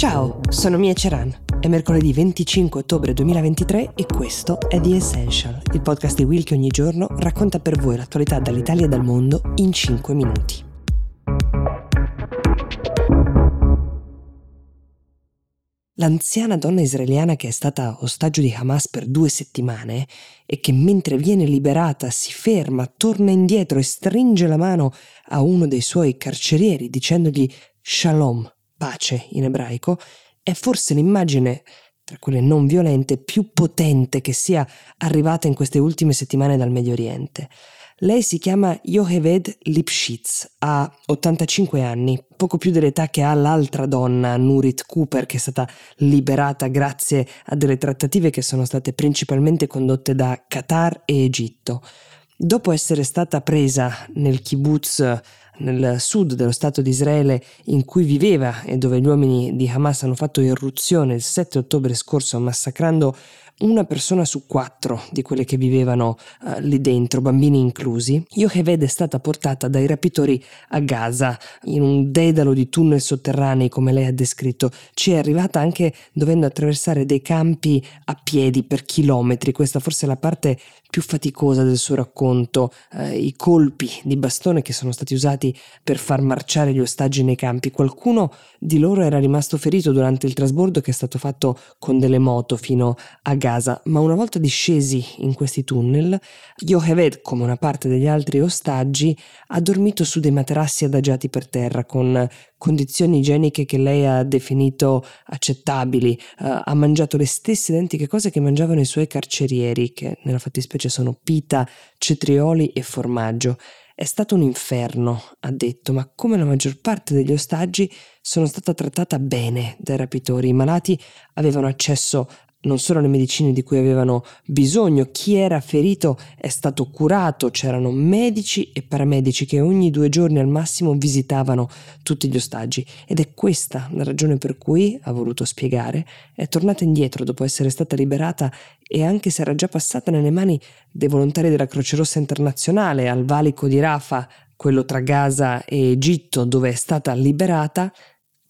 Ciao, sono Mia Ceran. È mercoledì 25 ottobre 2023 e questo è The Essential, il podcast di Will che ogni giorno racconta per voi l'attualità dall'Italia e dal mondo in 5 minuti. L'anziana donna israeliana che è stata ostaggio di Hamas per due settimane e che mentre viene liberata si ferma, torna indietro e stringe la mano a uno dei suoi carcerieri dicendogli Shalom, pace in ebraico, è forse l'immagine tra quelle non violente più potente che sia arrivata in queste ultime settimane dal Medio Oriente. Lei si chiama Yoheved Lipschitz, ha 85 anni, poco più dell'età che ha l'altra donna, Nurit Cooper, che è stata liberata grazie a delle trattative che sono state principalmente condotte da Qatar e Egitto. Dopo essere stata presa nel kibbutz nel sud dello Stato di Israele in cui viveva e dove gli uomini di Hamas hanno fatto irruzione il 7 ottobre scorso massacrando una persona su quattro di quelle che vivevano uh, lì dentro, bambini inclusi, Yocheved è stata portata dai rapitori a Gaza in un dedalo di tunnel sotterranei come lei ha descritto. Ci è arrivata anche dovendo attraversare dei campi a piedi per chilometri, questa forse è la parte più faticosa del suo racconto, uh, i colpi di bastone che sono stati usati per far marciare gli ostaggi nei campi. Qualcuno di loro era rimasto ferito durante il trasbordo che è stato fatto con delle moto fino a Gaza casa, ma una volta discesi in questi tunnel, Yoheved, come una parte degli altri ostaggi, ha dormito su dei materassi adagiati per terra con condizioni igieniche che lei ha definito accettabili, uh, ha mangiato le stesse identiche cose che mangiavano i suoi carcerieri, che nella fattispecie sono pita, cetrioli e formaggio. È stato un inferno, ha detto, ma come la maggior parte degli ostaggi sono stata trattata bene dai rapitori. I malati avevano accesso non solo le medicine di cui avevano bisogno, chi era ferito è stato curato, c'erano medici e paramedici che ogni due giorni al massimo visitavano tutti gli ostaggi. Ed è questa la ragione per cui, ha voluto spiegare, è tornata indietro dopo essere stata liberata e anche se era già passata nelle mani dei volontari della Croce Rossa Internazionale al valico di Rafa, quello tra Gaza e Egitto dove è stata liberata,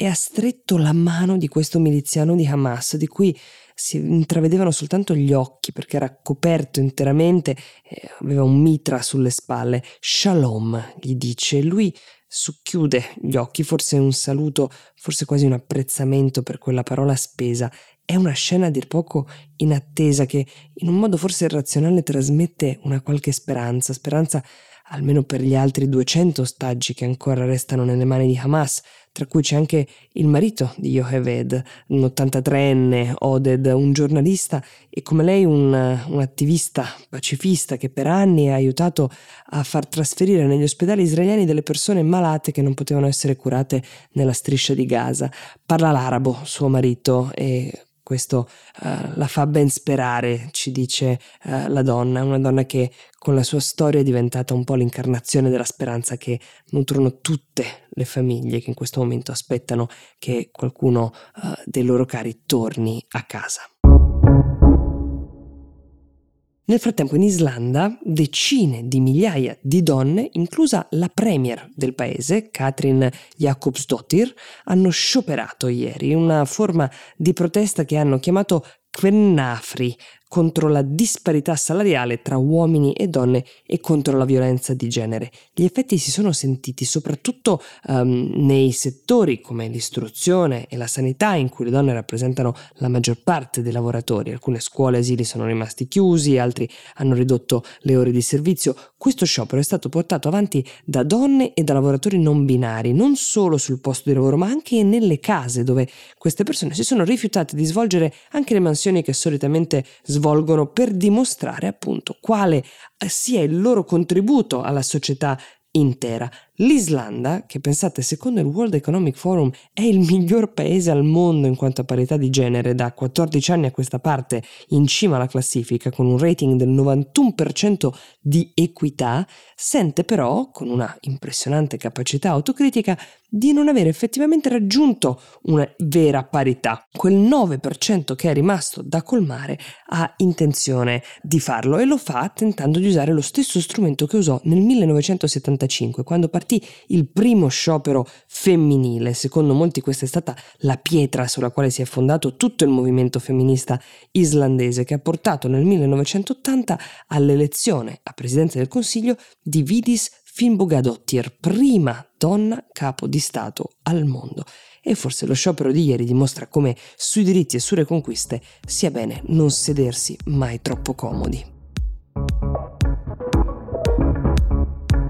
e ha stretto la mano di questo miliziano di Hamas di cui si intravedevano soltanto gli occhi perché era coperto interamente e aveva un mitra sulle spalle. Shalom, gli dice, lui succhiude gli occhi, forse un saluto, forse quasi un apprezzamento per quella parola spesa. È una scena a dir poco inattesa che in un modo forse irrazionale trasmette una qualche speranza, speranza almeno per gli altri 200 ostaggi che ancora restano nelle mani di Hamas, tra cui c'è anche il marito di Yoheved, un 83enne, Oded, un giornalista e come lei un, un attivista pacifista che per anni ha aiutato a far trasferire negli ospedali israeliani delle persone malate che non potevano essere curate nella striscia di Gaza. Parla l'arabo, suo marito, e questo uh, la fa ben sperare, ci dice uh, la donna, una donna che con la sua storia è diventata un po' l'incarnazione della speranza che nutrono tutte le famiglie che in questo momento aspettano che qualcuno uh, dei loro cari torni a casa. Nel frattempo in Islanda decine di migliaia di donne, inclusa la premier del paese, Katrin Jakobsdottir, hanno scioperato ieri, una forma di protesta che hanno chiamato Kvennafri, contro la disparità salariale tra uomini e donne e contro la violenza di genere. Gli effetti si sono sentiti soprattutto um, nei settori come l'istruzione e la sanità in cui le donne rappresentano la maggior parte dei lavoratori. Alcune scuole e asili sono rimasti chiusi, altri hanno ridotto le ore di servizio. Questo sciopero è stato portato avanti da donne e da lavoratori non binari, non solo sul posto di lavoro, ma anche nelle case dove queste persone si sono rifiutate di svolgere anche le mansioni che solitamente svolgono per dimostrare appunto quale sia il loro contributo alla società intera. L'Islanda, che pensate secondo il World Economic Forum è il miglior paese al mondo in quanto a parità di genere da 14 anni a questa parte, in cima alla classifica con un rating del 91% di equità, sente però, con una impressionante capacità autocritica, di non aver effettivamente raggiunto una vera parità. Quel 9% che è rimasto da colmare ha intenzione di farlo e lo fa tentando di usare lo stesso strumento che usò nel 1975 quando partì infatti il primo sciopero femminile. Secondo molti questa è stata la pietra sulla quale si è fondato tutto il movimento femminista islandese che ha portato nel 1980 all'elezione a presidenza del Consiglio di Vidis Finnbogadottir, prima donna capo di Stato al mondo. E forse lo sciopero di ieri dimostra come sui diritti e sulle conquiste sia bene non sedersi mai troppo comodi.